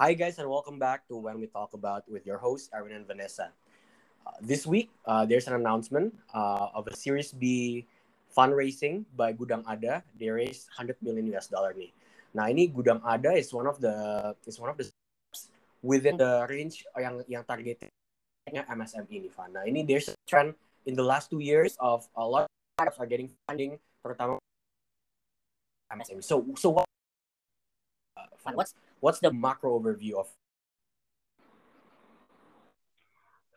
Hi, guys, and welcome back to When We Talk About with your hosts, Erwin and Vanessa. Uh, this week, uh, there's an announcement uh, of a Series B fundraising by Gudang Ada. They raised 100 million US dollar. Nah, ini Gudang Ada is one of the is one of the within the range yang yang targetnya MSME nih, Van. Nah, ini there's a trend in the last two years of a lot of startups are getting funding, terutama MSME. So, so what, uh, what's what's the macro overview of?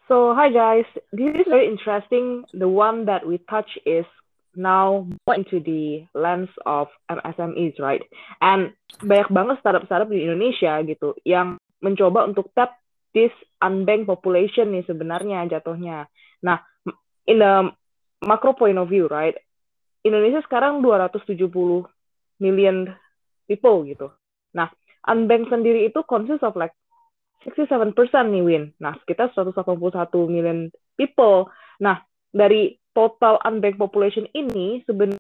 So, hi guys. This is very interesting. The one that we touch is now more into the lens of MSMEs, right? And banyak banget startup-startup di Indonesia gitu yang mencoba untuk tap this unbanked population nih sebenarnya jatuhnya. Nah, in the macro point of view, right? Indonesia sekarang 270 million people gitu. Nah, unbanked sendiri itu consist of like 67% nih Win. Nah, sekitar 181 million people. Nah, dari total unbanked population ini sebenarnya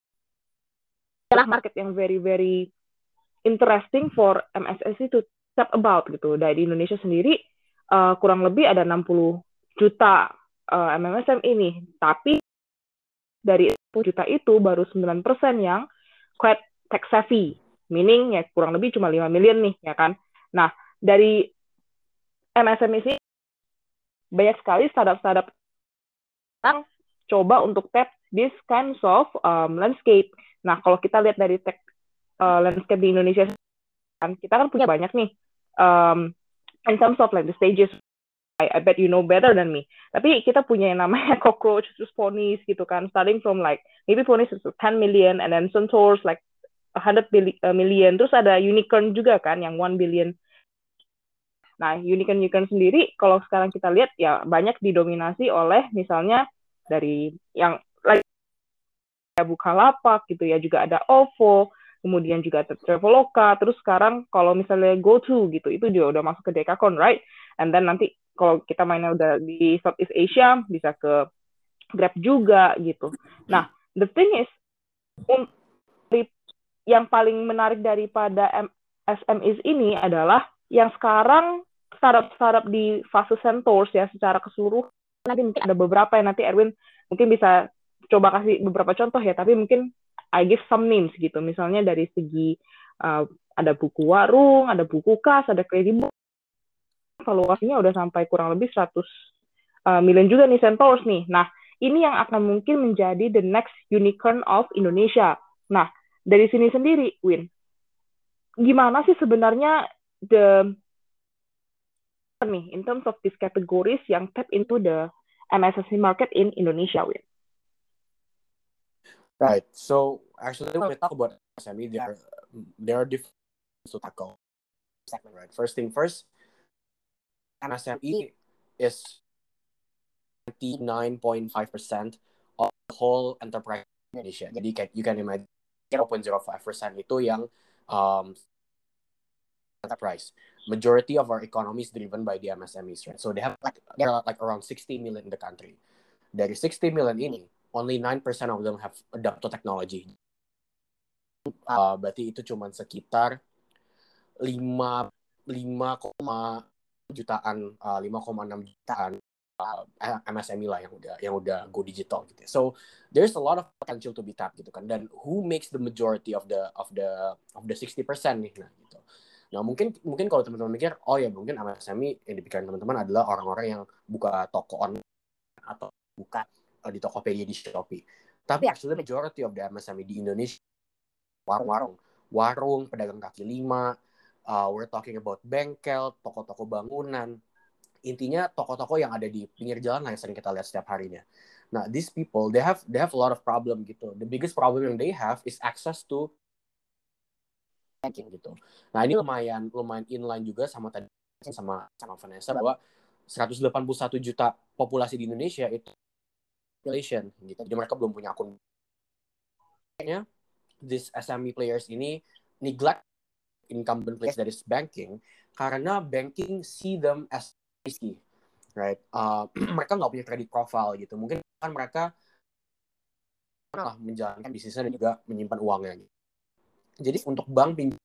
market yang very very interesting for MSSI to tap about gitu. Dari Indonesia sendiri uh, kurang lebih ada 60 juta uh, MMSM ini, tapi dari 10 juta itu baru 9% yang quite tech savvy, meaning ya kurang lebih cuma 5 million nih, ya kan. Nah, dari MSM ini banyak sekali startup-startup yang coba untuk tap this kinds of um, landscape. Nah, kalau kita lihat dari tech uh, landscape di Indonesia, kan kita kan punya banyak nih um, in terms of like the stages I, I bet you know better than me. Tapi kita punya yang namanya cockroach, terus ponies gitu kan, starting from like maybe ponies is 10 million, and then centaurs like 100 uh, million, terus ada unicorn juga kan yang 1 billion. Nah, unicorn unicorn sendiri kalau sekarang kita lihat ya banyak didominasi oleh misalnya dari yang like Bukalapak gitu ya, juga ada OVO, kemudian juga Traveloka, terus sekarang kalau misalnya GoTo gitu, itu juga udah masuk ke Dekakon, right? And then nanti kalau kita mainnya udah di Southeast Asia bisa ke Grab juga gitu. Nah, the thing is yang paling menarik daripada SMEs ini adalah yang sekarang startup-startup di fase Centaurs ya secara keseluruhan nanti mungkin ada beberapa yang nanti Erwin mungkin bisa coba kasih beberapa contoh ya tapi mungkin I give some names gitu misalnya dari segi uh, ada buku warung ada buku kas ada kredit valuasinya udah sampai kurang lebih 100 uh, million juga nih Centaurs nih. Nah, ini yang akan mungkin menjadi the next unicorn of Indonesia. Nah, dari sini sendiri, Win, gimana sih sebenarnya the nih in terms of these categories yang tap into the MSSC market in Indonesia, Win? Right. So actually, when we talk about SME, there are there are different to tackle segment, right? First thing first, MSME is 99.5% of the whole enterprise Indonesia. Jadi you can imagine 0.05% itu yang um, enterprise. Majority of our economy is driven by the MSMEs, right? So they have like there are like around 60 million in the country. Dari 60 million ini, only 9% of them have adapted technology. Uh, berarti itu cuma sekitar 5 5, jutaan uh, 5,6 jutaan uh, MSME lah yang udah yang udah go digital gitu. Ya. So there's a lot of potential to be tapped gitu kan. Dan who makes the majority of the of the of the 60% nih nah gitu. Nah, mungkin mungkin kalau teman-teman mikir, oh ya mungkin MSME yang dipikirin teman-teman adalah orang-orang yang buka toko online atau buka uh, di Tokopedia di Shopee. Tapi actually majority of the MSME di Indonesia warung-warung, warung, pedagang kaki lima, uh, we're talking about bengkel, toko-toko bangunan, intinya toko-toko yang ada di pinggir jalan lah yang sering kita lihat setiap harinya. Nah, these people they have they have a lot of problem gitu. The biggest problem yang they have is access to banking gitu. Nah, ini lumayan lumayan inline juga sama tadi sama sama Vanessa bahwa 181 juta populasi di Indonesia itu population gitu. Jadi mereka belum punya akun. Kayaknya this SME players ini neglect incumbent players is banking karena banking see them as risky right? Uh, mereka nggak punya credit profile gitu. Mungkin kan mereka lah menjalankan bisnisnya dan juga menyimpan uangnya gitu. jadi untuk bank pinjam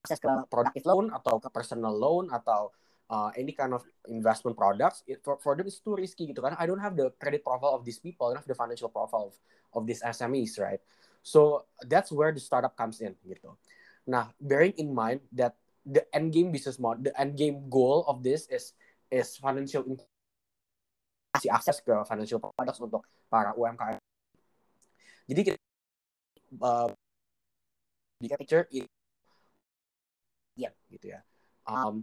akses ke productive loan. atau ke personal loan atau uh, any kind of investment products it, for, for them it's too risky gitu. Kan I don't have the credit profile of these people I don't have the financial profile of, of these SMEs right? So that's where the startup comes in gitu. Nah bearing in mind that the end game business model the end game goal of this is is financial kasih akses ke financial products untuk para UMKM jadi kita uh, di picture ya gitu ya. Um,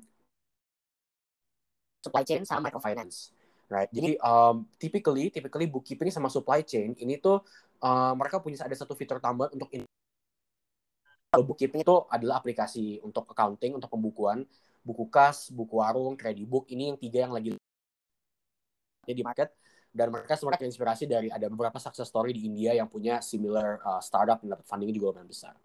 supply chain sama microfinance right? Jadi um, typically typically bookkeeping sama supply chain ini tuh uh, mereka punya ada satu fitur tambahan untuk kalau bookkeeping itu adalah aplikasi untuk accounting untuk pembukuan buku kas buku warung book ini yang tiga yang lagi di market dan mereka semua terinspirasi dari ada beberapa success story di India yang punya similar uh, startup yang dapat funding juga lumayan besar.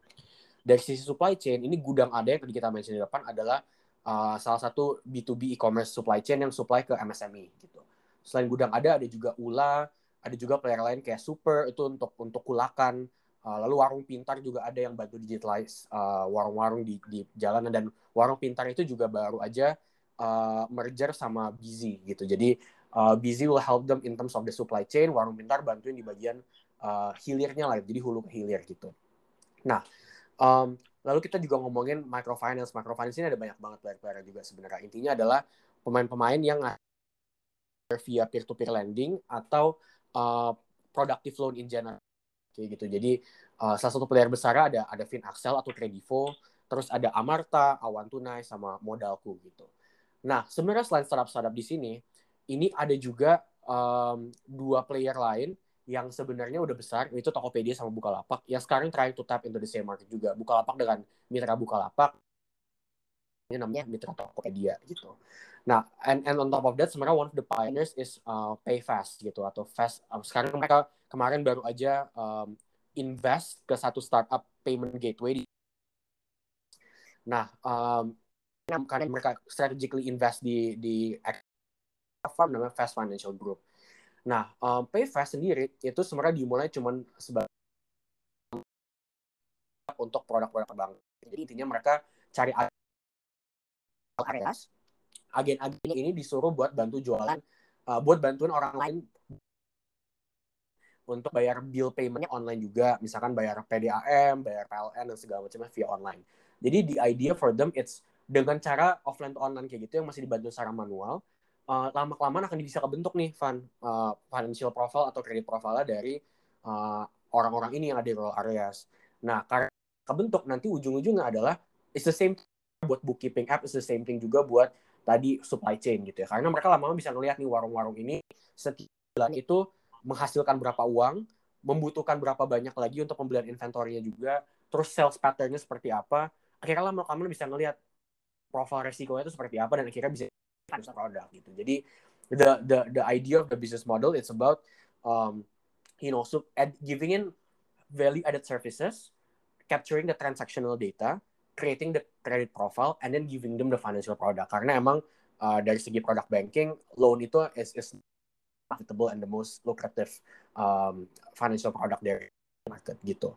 Dari sisi supply chain, ini gudang ada yang tadi kita mention di depan adalah uh, salah satu B2B e-commerce supply chain yang supply ke MSME gitu. Selain gudang ada, ada juga Ula, ada juga player lain kayak Super itu untuk untuk kulakan. Uh, lalu warung pintar juga ada yang bantu digitalize uh, warung-warung di, di jalanan dan warung pintar itu juga baru aja uh, merger sama Busy gitu. Jadi uh, Busy will help them in terms of the supply chain, warung pintar bantuin di bagian uh, hilirnya lah, jadi hulu ke hilir gitu. Nah, um, Lalu kita juga ngomongin microfinance. Microfinance ini ada banyak banget player-player juga sebenarnya. Intinya adalah pemain-pemain yang via peer-to-peer lending atau uh, productive loan in general. Kayak gitu. Jadi uh, salah satu player besar ada ada Finaxel atau Kredivo, terus ada Amarta, Awan Tunai sama Modalku gitu. Nah, sebenarnya selain startup-startup di sini, ini ada juga um, dua player lain yang sebenarnya udah besar itu Tokopedia sama Bukalapak yang sekarang trying to tap into the same market juga Bukalapak dengan mitra Bukalapak ini namanya mitra Tokopedia gitu nah and and on top of that sebenarnya one of the pioneers is uh, Payfast gitu atau Fast um, sekarang mereka kemarin baru aja um, invest ke satu startup payment gateway di nah um, karena mereka strategically invest di di platform namanya Fast Financial Group Nah, um, PayFast sendiri itu sebenarnya dimulai cuman sebagai untuk produk-produk bank. Jadi intinya mereka cari agen-agen ini disuruh buat bantu jualan, uh, buat bantuin orang lain untuk bayar bill paymentnya online juga, misalkan bayar PDAM, bayar PLN dan segala macamnya via online. Jadi the idea for them it's dengan cara offline to online kayak gitu yang masih dibantu secara manual, uh, lama kelamaan akan bisa kebentuk nih fan uh, financial profile atau credit profile dari uh, orang-orang ini yang ada di rural areas. Nah, karena kebentuk nanti ujung-ujungnya adalah it's the same buat bookkeeping app, it's the same thing juga buat tadi supply chain gitu ya. Karena mereka lama-lama bisa ngelihat nih warung-warung ini setiap bulan itu menghasilkan berapa uang, membutuhkan berapa banyak lagi untuk pembelian inventory-nya juga, terus sales pattern-nya seperti apa. Akhirnya lama-lama bisa ngelihat profil resikonya itu seperti apa dan akhirnya bisa produk gitu. Jadi the the the idea of the business model it's about um, you know so ad, giving in value added services, capturing the transactional data, creating the credit profile, and then giving them the financial product. Karena emang uh, dari segi produk banking, loan itu is is profitable and the most lucrative um, financial product dari market gitu.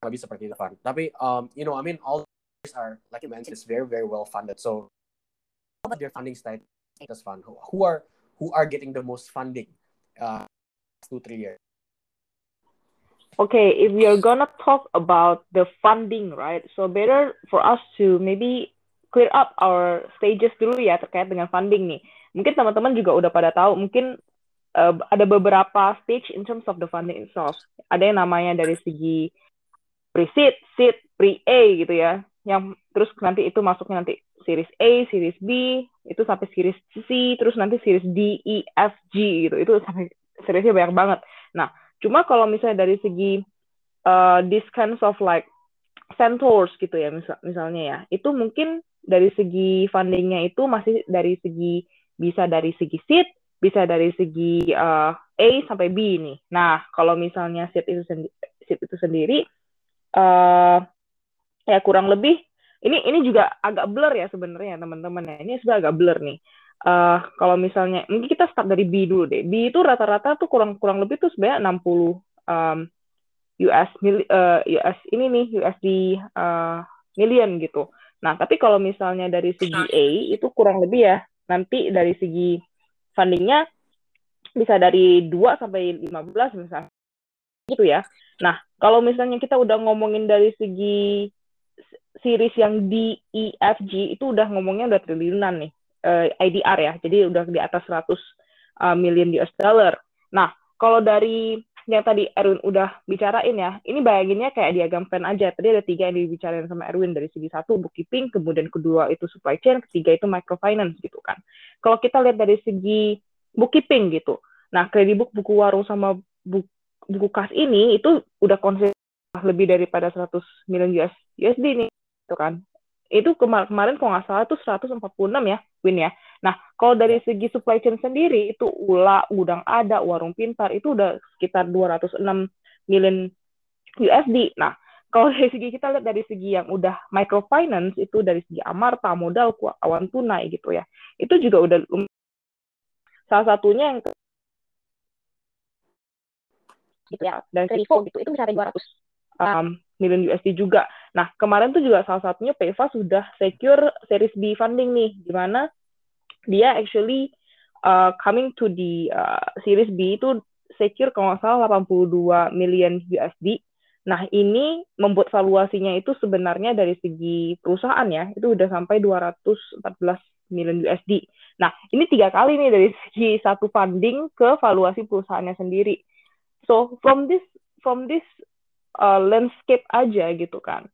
Lebih seperti itu kan. Tapi um, you know I mean all these are like you mentioned is very very well funded. So about their funding status fund? Who are who are getting the most funding uh, two three years? Okay, if we are gonna talk about the funding, right? So better for us to maybe clear up our stages dulu ya terkait dengan funding nih. Mungkin teman-teman juga udah pada tahu, mungkin uh, ada beberapa stage in terms of the funding itself. Ada yang namanya dari segi pre-seed, seed, pre-A gitu ya. Yang terus nanti itu masuknya nanti series A, series B, itu sampai series C, terus nanti series D, E, F, G gitu. Itu sampai seriesnya banyak banget. Nah, cuma kalau misalnya dari segi uh, this kinds of like centaurs gitu ya misal, misalnya ya, itu mungkin dari segi fundingnya itu masih dari segi bisa dari segi seed, bisa dari segi uh, A sampai B nih. Nah, kalau misalnya seed itu sendiri, seed itu sendiri uh, ya kurang lebih ini ini juga agak blur ya sebenarnya teman-teman ya. Ini sudah agak blur nih. Uh, kalau misalnya mungkin kita start dari B dulu deh. B itu rata-rata tuh kurang kurang lebih tuh sebenarnya 60 um, US mil, uh, US ini nih USD uh, million gitu. Nah, tapi kalau misalnya dari segi A itu kurang lebih ya, nanti dari segi fundingnya bisa dari 2 sampai 15 misalnya gitu ya. Nah, kalau misalnya kita udah ngomongin dari segi series yang D, E, F, G itu udah ngomongnya udah triliunan nih, uh, eh, IDR ya, jadi udah di atas 100 uh, million US dollar. Nah, kalau dari yang tadi Erwin udah bicarain ya, ini bayanginnya kayak diagram plan aja. Tadi ada tiga yang dibicarain sama Erwin dari segi satu bookkeeping, kemudian kedua itu supply chain, ketiga itu microfinance gitu kan. Kalau kita lihat dari segi bookkeeping gitu, nah kredibook buku warung sama buku, buku kas ini itu udah konsisten lebih daripada 100 million US USD nih, gitu kan itu kemar kemarin kalau nggak salah itu 146 ya Win ya. Nah kalau dari segi supply chain sendiri itu Ula, Udang Ada, Warung Pintar itu udah sekitar 206 million USD. Nah kalau dari segi kita lihat dari segi yang udah microfinance itu dari segi Amarta, modal, awan tunai gitu ya. Itu juga udah salah satunya yang gitu ya dan Kredivo gitu itu sampai 200 um, million USD juga. Nah, kemarin tuh juga salah satunya PEVA sudah secure Series B funding nih, di mana dia actually uh, coming to the uh, Series B itu secure kalau nggak salah 82 million USD. Nah, ini membuat valuasinya itu sebenarnya dari segi perusahaan ya, itu udah sampai 214 million USD. Nah, ini tiga kali nih dari segi satu funding ke valuasi perusahaannya sendiri. So, from this from this uh, landscape aja gitu kan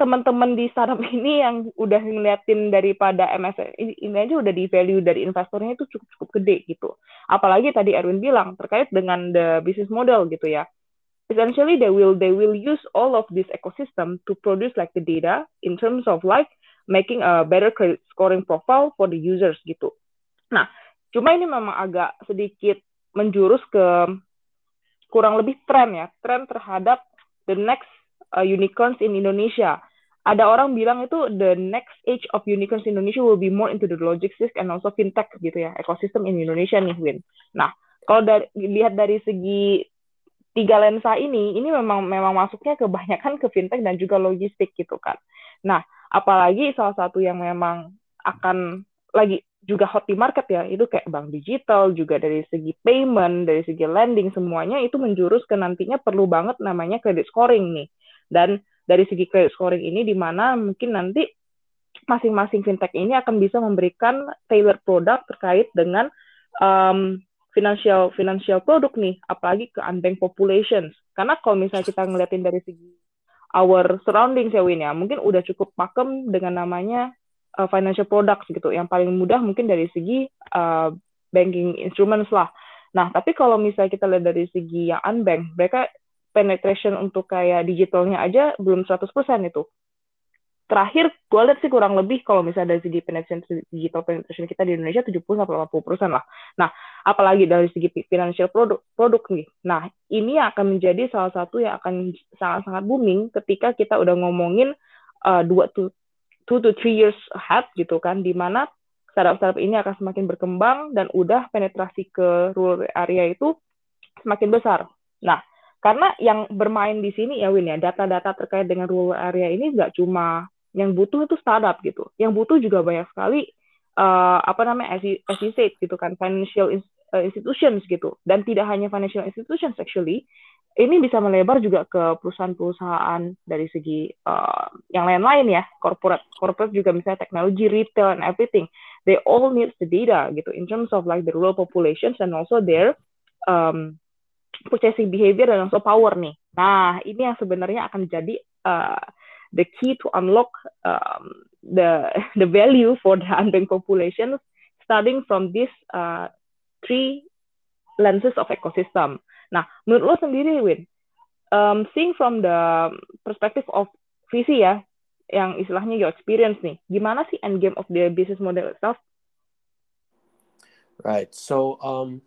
teman-teman di startup ini yang udah ngeliatin daripada ini, ini aja udah di value dari investornya itu cukup cukup gede gitu. Apalagi tadi Erwin bilang terkait dengan the business model gitu ya. Essentially they will they will use all of this ecosystem to produce like the data in terms of like making a better credit scoring profile for the users gitu. Nah, cuma ini memang agak sedikit menjurus ke kurang lebih tren ya, tren terhadap the next uh, unicorns in Indonesia. Ada orang bilang itu the next age of unicorns in Indonesia will be more into the logistics and also fintech gitu ya, ekosistem in Indonesia nih Win. Nah, kalau dari lihat dari segi tiga lensa ini, ini memang memang masuknya kebanyakan ke fintech dan juga logistik gitu kan. Nah, apalagi salah satu yang memang akan lagi juga hot di market ya itu kayak bank digital juga dari segi payment dari segi lending semuanya itu menjurus ke nantinya perlu banget namanya credit scoring nih dan dari segi credit scoring ini di mana mungkin nanti masing-masing fintech ini akan bisa memberikan tailor produk terkait dengan um, financial financial produk nih apalagi ke unbanked populations karena kalau misalnya kita ngeliatin dari segi our surroundings ya Win ya mungkin udah cukup pakem dengan namanya uh, financial products gitu. Yang paling mudah mungkin dari segi uh, banking instruments lah. Nah, tapi kalau misalnya kita lihat dari segi yang unbank, mereka penetration untuk kayak digitalnya aja belum 100% itu. Terakhir, gue lihat sih kurang lebih kalau misalnya dari segi penetration digital penetration kita di Indonesia 70-80% lah. Nah, apalagi dari segi financial produk, produk nih. Nah, ini akan menjadi salah satu yang akan sangat-sangat booming ketika kita udah ngomongin uh, dua tuh two to three years ahead gitu kan, di mana startup-startup ini akan semakin berkembang dan udah penetrasi ke rural area itu semakin besar. Nah, karena yang bermain di sini ya Win ya, data-data terkait dengan rural area ini nggak cuma yang butuh itu startup gitu, yang butuh juga banyak sekali uh, apa namanya as you, gitu kan, financial eh, institutions gitu, dan tidak hanya financial institutions actually, ini bisa melebar juga ke perusahaan-perusahaan dari segi uh, yang lain-lain ya, corporate, corporate juga misalnya teknologi, retail, and everything. They all need the data gitu in terms of like the rural populations and also their um, purchasing behavior dan also power nih. Nah, ini yang sebenarnya akan jadi uh, the key to unlock um, the the value for the unbanked population starting from this uh, three lenses of ecosystem. Nah, menurut lo sendiri, Win, um, seeing from the perspective of visi ya, yang istilahnya your experience nih, gimana sih end game of the business model itself? Right. So, um,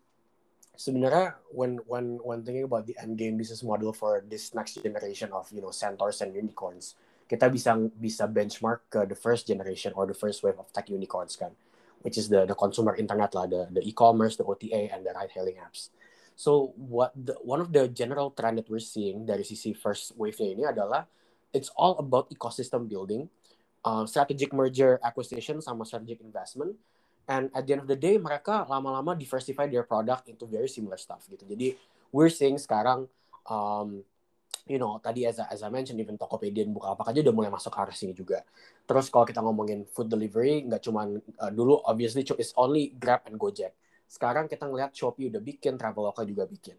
sebenarnya when when when thinking about the end game business model for this next generation of you know centaurs and unicorns, kita bisa bisa benchmark ke the first generation or the first wave of tech unicorns kan, which is the the consumer internet lah, the the e-commerce, the OTA, and the ride-hailing apps. So what the, one of the general trend that we're seeing dari sisi first wave-nya ini adalah it's all about ecosystem building, uh, strategic merger acquisition sama strategic investment. And at the end of the day, mereka lama-lama diversify their product into very similar stuff gitu. Jadi we're seeing sekarang, um, you know, tadi as I, as I mentioned, even Tokopedia dan Bukalapak aja udah mulai masuk ke arah sini juga. Terus kalau kita ngomongin food delivery, nggak cuman uh, dulu obviously it's only Grab and Gojek. Sekarang kita ngeliat Shopee udah bikin, Traveloka juga bikin.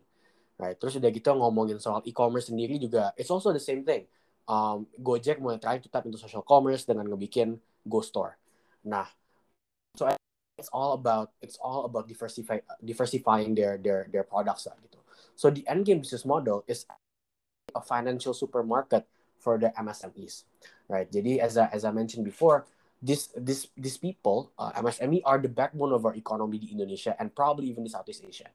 Right. Terus udah gitu ngomongin soal e-commerce sendiri juga, it's also the same thing um, Gojek mulai trying to tap into social commerce dengan ngebikin Go Store. Nah, it's all about it's all about diversify diversifying their their their products lah gitu. So the end game business model is a financial supermarket for the MSMEs, right? Jadi as I, as I mentioned before, this this these people uh, MSME are the backbone of our economy di Indonesia and probably even di Southeast Asia.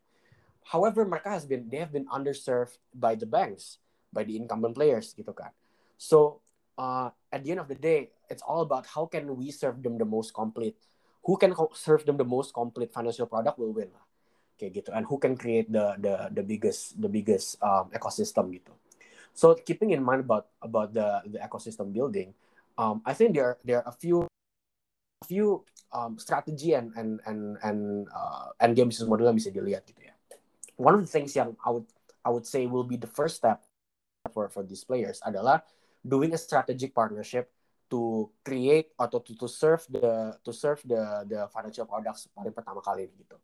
However, mereka has been they have been underserved by the banks, by the incumbent players gitu kan. So uh, at the end of the day, it's all about how can we serve them the most complete. Who can serve them the most complete financial product will win lah. Kayak gitu. And who can create the the the biggest the biggest um, ecosystem gitu. So keeping in mind about about the the ecosystem building, um, I think there there are a few a few um, strategy and and and and uh, and game business model yang bisa dilihat gitu ya. One of the things yang I would I would say will be the first step for for these players adalah doing a strategic partnership to create atau to, to serve the to serve the the financial products paling pertama kali gitu.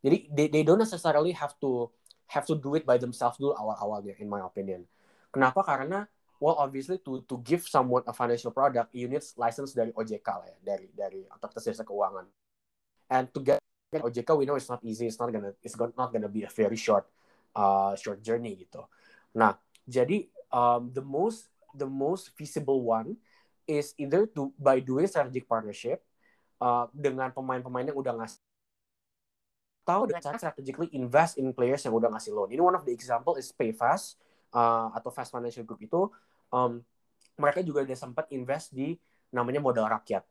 Jadi they, they don't necessarily have to have to do it by themselves dulu awal-awalnya in my opinion. Kenapa? Karena well obviously to to give someone a financial product you need license dari OJK lah ya, dari dari otoritas jasa keuangan. And to get OJK we know it's not easy, it's not gonna it's not gonna be a very short uh, short journey gitu. Nah, jadi um, the most the most feasible one is either to by doing strategic partnership uh, dengan pemain-pemain yang udah ngasih atau dengan cara strategically invest in players yang udah ngasih loan. Ini one of the example is PayFast uh, atau Fast Financial Group itu um, mereka juga udah sempat invest di namanya modal rakyat.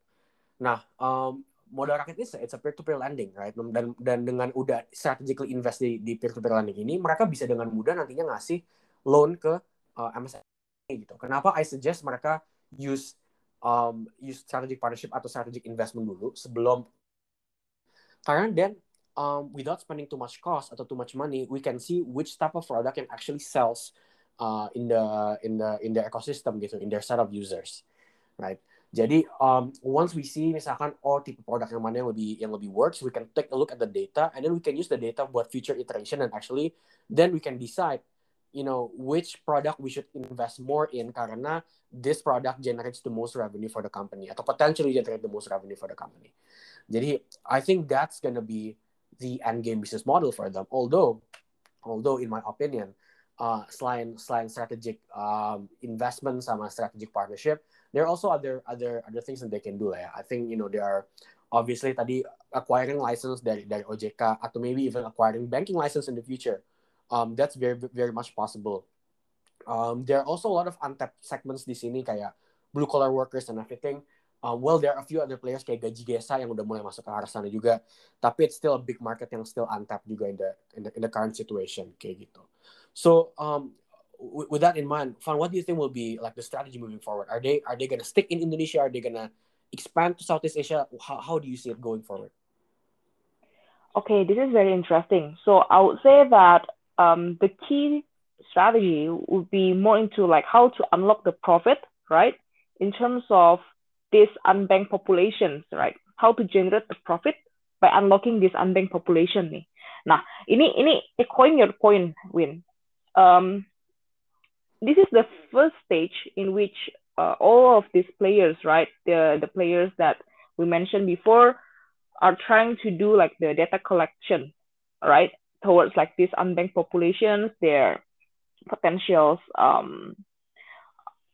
Nah, um, modal rakyat ini it's a peer-to-peer lending, right? Dan dan dengan udah strategically invest di, di peer-to-peer lending ini, mereka bisa dengan mudah nantinya ngasih loan ke uh, MSM gitu. Kenapa I suggest mereka use um, use strategic partnership atau strategic investment dulu sebelum karena then um, without spending too much cost atau too much money, we can see which type of product yang actually sells uh, in the in the in the ecosystem gitu, in their set of users, right? Jadi um, once we see misalkan oh tipe produk yang mana yang lebih yang lebih works, we can take a look at the data and then we can use the data buat future iteration and actually then we can decide you know which product we should invest more in karena this product generates the most revenue for the company atau potentially generate the most revenue for the company. Jadi I think that's gonna be the end game business model for them. Although, although in my opinion, uh, selain selain strategic um, investment sama strategic partnership, there are also other other other things that they can do lah ya. I think you know they are obviously tadi acquiring license dari dari OJK atau maybe even acquiring banking license in the future um, that's very very much possible. Um, there are also a lot of untapped segments di sini kayak blue collar workers and everything. Um, well, there are a few other players kayak Gaji Gesa yang udah mulai masuk ke arah sana juga. Tapi it's still a big market yang still untapped juga in the in the, in the current situation kayak gitu. So um, with that in mind, Fan, what do you think will be like the strategy moving forward? Are they are they gonna stick in Indonesia? Are they gonna expand to Southeast Asia? How how do you see it going forward? Okay, this is very interesting. So I would say that um, the key strategy would be more into like how to unlock the profit, right? In terms of this unbanked populations, right? How to generate the profit by unlocking this unbanked population nih. Nah, ini ini echoing your point, Win. Um, this is the first stage in which uh, all of these players, right, the the players that we mentioned before, are trying to do like the data collection, right? Towards like these unbanked populations, their potentials um,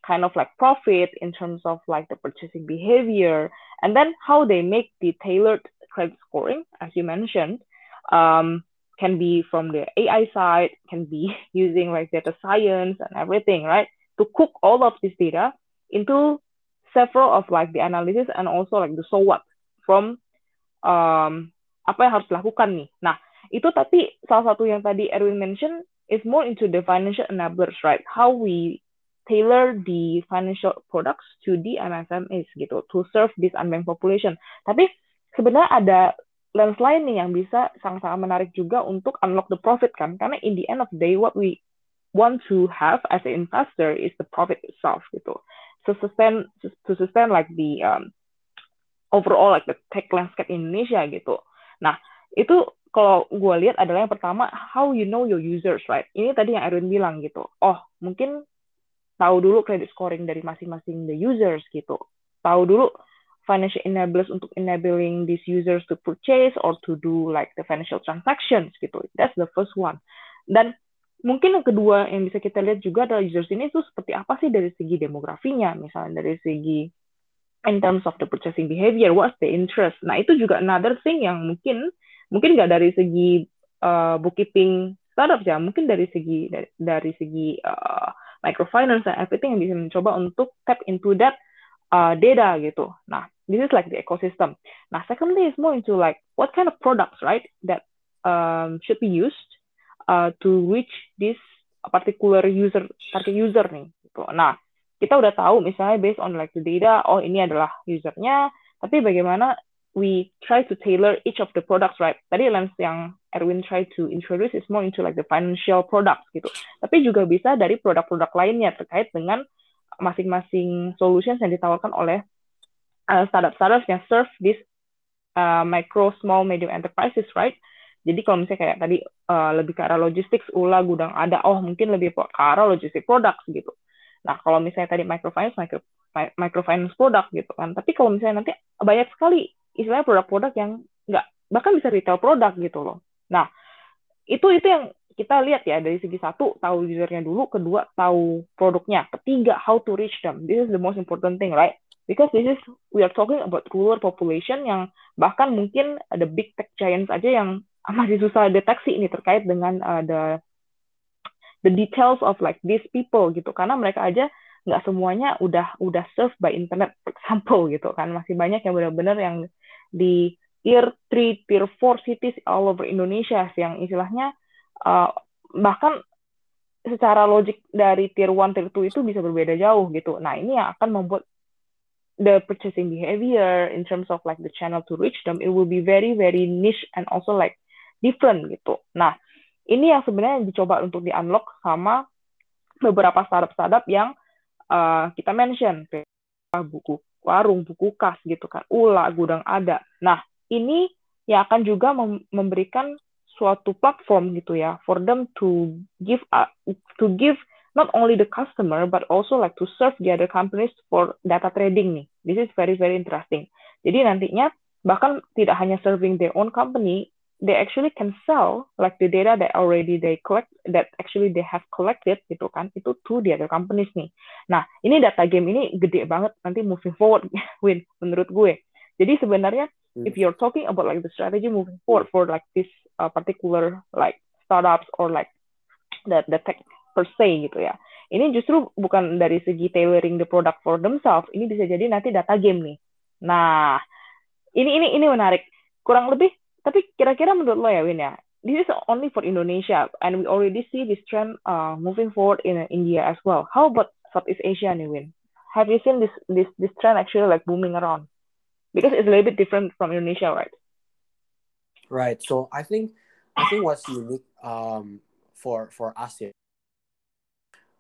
kind of like profit in terms of like the purchasing behavior, and then how they make the tailored credit scoring, as you mentioned, um, can be from the AI side, can be using like data science and everything, right? To cook all of this data into several of like the analysis and also like the so what from um, apa yang harus dilakukan nih. Nah, itu tapi salah satu yang tadi Erwin mention is more into the financial enablers, right? How we tailor the financial products to the MSMEs gitu to serve this unbanked population. Tapi sebenarnya ada lens lain nih yang bisa sangat-sangat menarik juga untuk unlock the profit kan karena in the end of the day what we want to have as an investor is the profit itself gitu. So sustain to sustain like the um, overall like the tech landscape Indonesia gitu. Nah, itu kalau gue lihat adalah yang pertama how you know your users right? Ini tadi yang Erwin bilang gitu. Oh mungkin tahu dulu credit scoring dari masing-masing the users gitu. Tahu dulu financial enablers untuk enabling these users to purchase or to do like the financial transactions gitu. That's the first one. Dan mungkin yang kedua yang bisa kita lihat juga adalah users ini tuh seperti apa sih dari segi demografinya? Misalnya dari segi in terms of the purchasing behavior what's the interest? Nah itu juga another thing yang mungkin mungkin nggak dari segi uh, bookkeeping startup ya mungkin dari segi dari, dari segi uh, microfinance dan everything yang bisa mencoba untuk tap into that uh, data gitu. Nah, this is like the ecosystem. Nah, secondly is more into like what kind of products, right, that um, should be used uh, to reach this particular user target user nih. Gitu. Nah, kita udah tahu misalnya based on like the data, oh ini adalah usernya, tapi bagaimana we try to tailor each of the products, right? Tadi lens yang Erwin try to introduce is more into like the financial products gitu. Tapi juga bisa dari produk-produk lainnya terkait dengan masing-masing solutions yang ditawarkan oleh uh, startup-startup yang serve this uh, micro, small, medium enterprises, right? Jadi kalau misalnya kayak tadi uh, lebih ke arah logistics, ula gudang ada, oh mungkin lebih ke arah logistik products gitu. Nah kalau misalnya tadi microfinance, micro, microfinance product gitu kan. Tapi kalau misalnya nanti banyak sekali istilahnya produk-produk yang nggak bahkan bisa retail produk gitu loh. Nah itu itu yang kita lihat ya dari segi satu tahu usernya dulu, kedua tahu produknya, ketiga how to reach them. This is the most important thing, right? Because this is we are talking about rural population yang bahkan mungkin ada big tech giants aja yang masih susah deteksi ini terkait dengan uh, the details of like these people gitu karena mereka aja nggak semuanya udah udah served by internet for example gitu kan masih banyak yang benar-benar yang di tier 3, tier 4 cities all over Indonesia yang istilahnya uh, bahkan secara logik dari tier 1, tier 2 itu bisa berbeda jauh gitu. Nah, ini yang akan membuat the purchasing behavior in terms of like the channel to reach them, it will be very, very niche and also like different gitu. Nah, ini yang sebenarnya dicoba untuk di-unlock sama beberapa startup-startup yang uh, kita mention, buku warung, buku kas gitu kan, ula, gudang ada. Nah, ini yang akan juga memberikan suatu platform gitu ya for them to give uh, to give not only the customer but also like to serve the other companies for data trading nih. This is very very interesting. Jadi nantinya bahkan tidak hanya serving their own company, they actually can sell like the data that already they collect that actually they have collected gitu kan itu to the other companies nih. Nah ini data game ini gede banget nanti moving forward win menurut gue. Jadi sebenarnya hmm. if you're talking about like the strategy moving forward for like this uh, particular like startups or like the the tech per se gitu ya. Ini justru bukan dari segi tailoring the product for themselves. Ini bisa jadi nanti data game nih. Nah ini ini ini menarik. Kurang lebih tapi kira-kira menurut lo ya Win ya, this is only for Indonesia and we already see this trend uh, moving forward in India as well. How about Southeast Asia nih Win? Have you seen this this this trend actually like booming around? Because it's a little bit different from Indonesia, right? Right. So I think I think what's unique um, for for us here,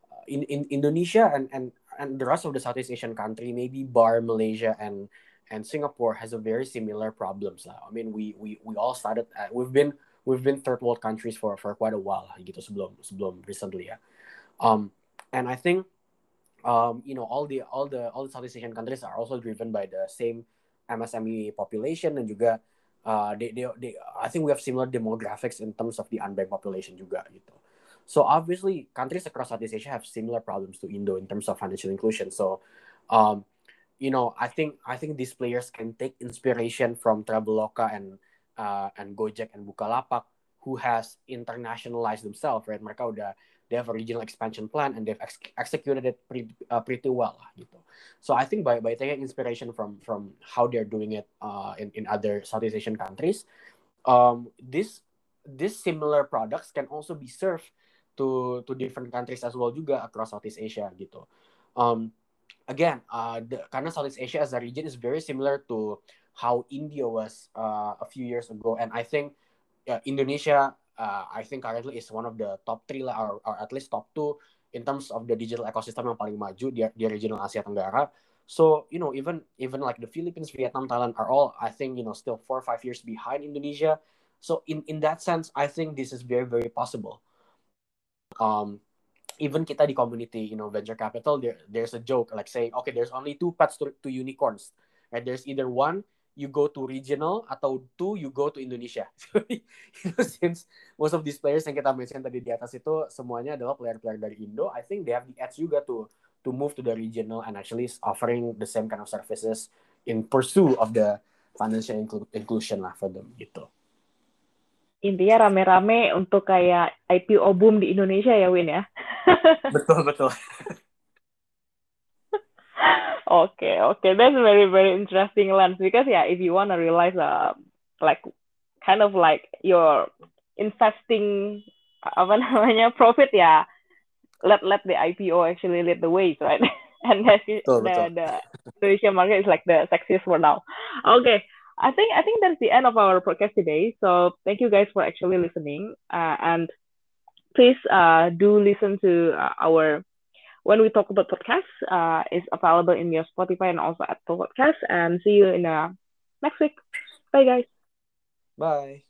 uh, in in Indonesia and and and the rest of the Southeast Asian country, maybe bar Malaysia and and Singapore has a very similar problems lah. I mean, we we we all started at, we've been we've been third world countries for for quite a while gitu sebelum sebelum recently ya. Um, and I think um, you know all the all the all the Southeast Asian countries are also driven by the same MSME population and juga uh, they, they, they I think we have similar demographics in terms of the unbanked population juga gitu. So obviously countries across Southeast Asia have similar problems to Indo in terms of financial inclusion. So um, you know, I think I think these players can take inspiration from Traveloka and uh, and Gojek and Bukalapak, who has internationalized themselves, right? Mereka udah they have a regional expansion plan and they've ex executed it pretty uh, pretty well, gitu. So I think by by taking inspiration from from how they're doing it uh, in in other Southeast Asian countries, um, this this similar products can also be served to to different countries as well juga across Southeast Asia gitu. Um, again, uh, the, karena Southeast Asia as a region is very similar to how India was uh, a few years ago, and I think uh, Indonesia, uh, I think currently is one of the top three lah, or, or at least top two in terms of the digital ecosystem yang paling maju di, di regional Asia Tenggara. So you know, even even like the Philippines, Vietnam, Thailand are all, I think, you know, still four or five years behind Indonesia. So in in that sense, I think this is very very possible. Um, even kita di community, you know, venture capital, there there's a joke like saying, okay, there's only two paths to, to unicorns. Right? There's either one you go to regional atau two you go to Indonesia. you know, since most of these players yang kita mention tadi di atas itu semuanya adalah player-player dari Indo, I think they have the edge juga to to move to the regional and actually offering the same kind of services in pursuit of the financial inclu inclusion lah for them gitu. Intinya rame-rame untuk kayak IPO boom di Indonesia ya Win ya. betul betul. okay, okay, that's very very interesting lens because yeah, if you want to realize uh like kind of like your investing apa namanya profit ya let let the IPO actually lead the ways, right? and that's betul, the, betul. the Indonesia market is like the sexiest for now. Okay, I think I think that's the end of our podcast today. So thank you guys for actually listening, uh, and please uh, do listen to uh, our when we talk about podcasts. Uh, is available in your Spotify and also Apple Podcasts. And see you in uh, next week. Bye, guys. Bye.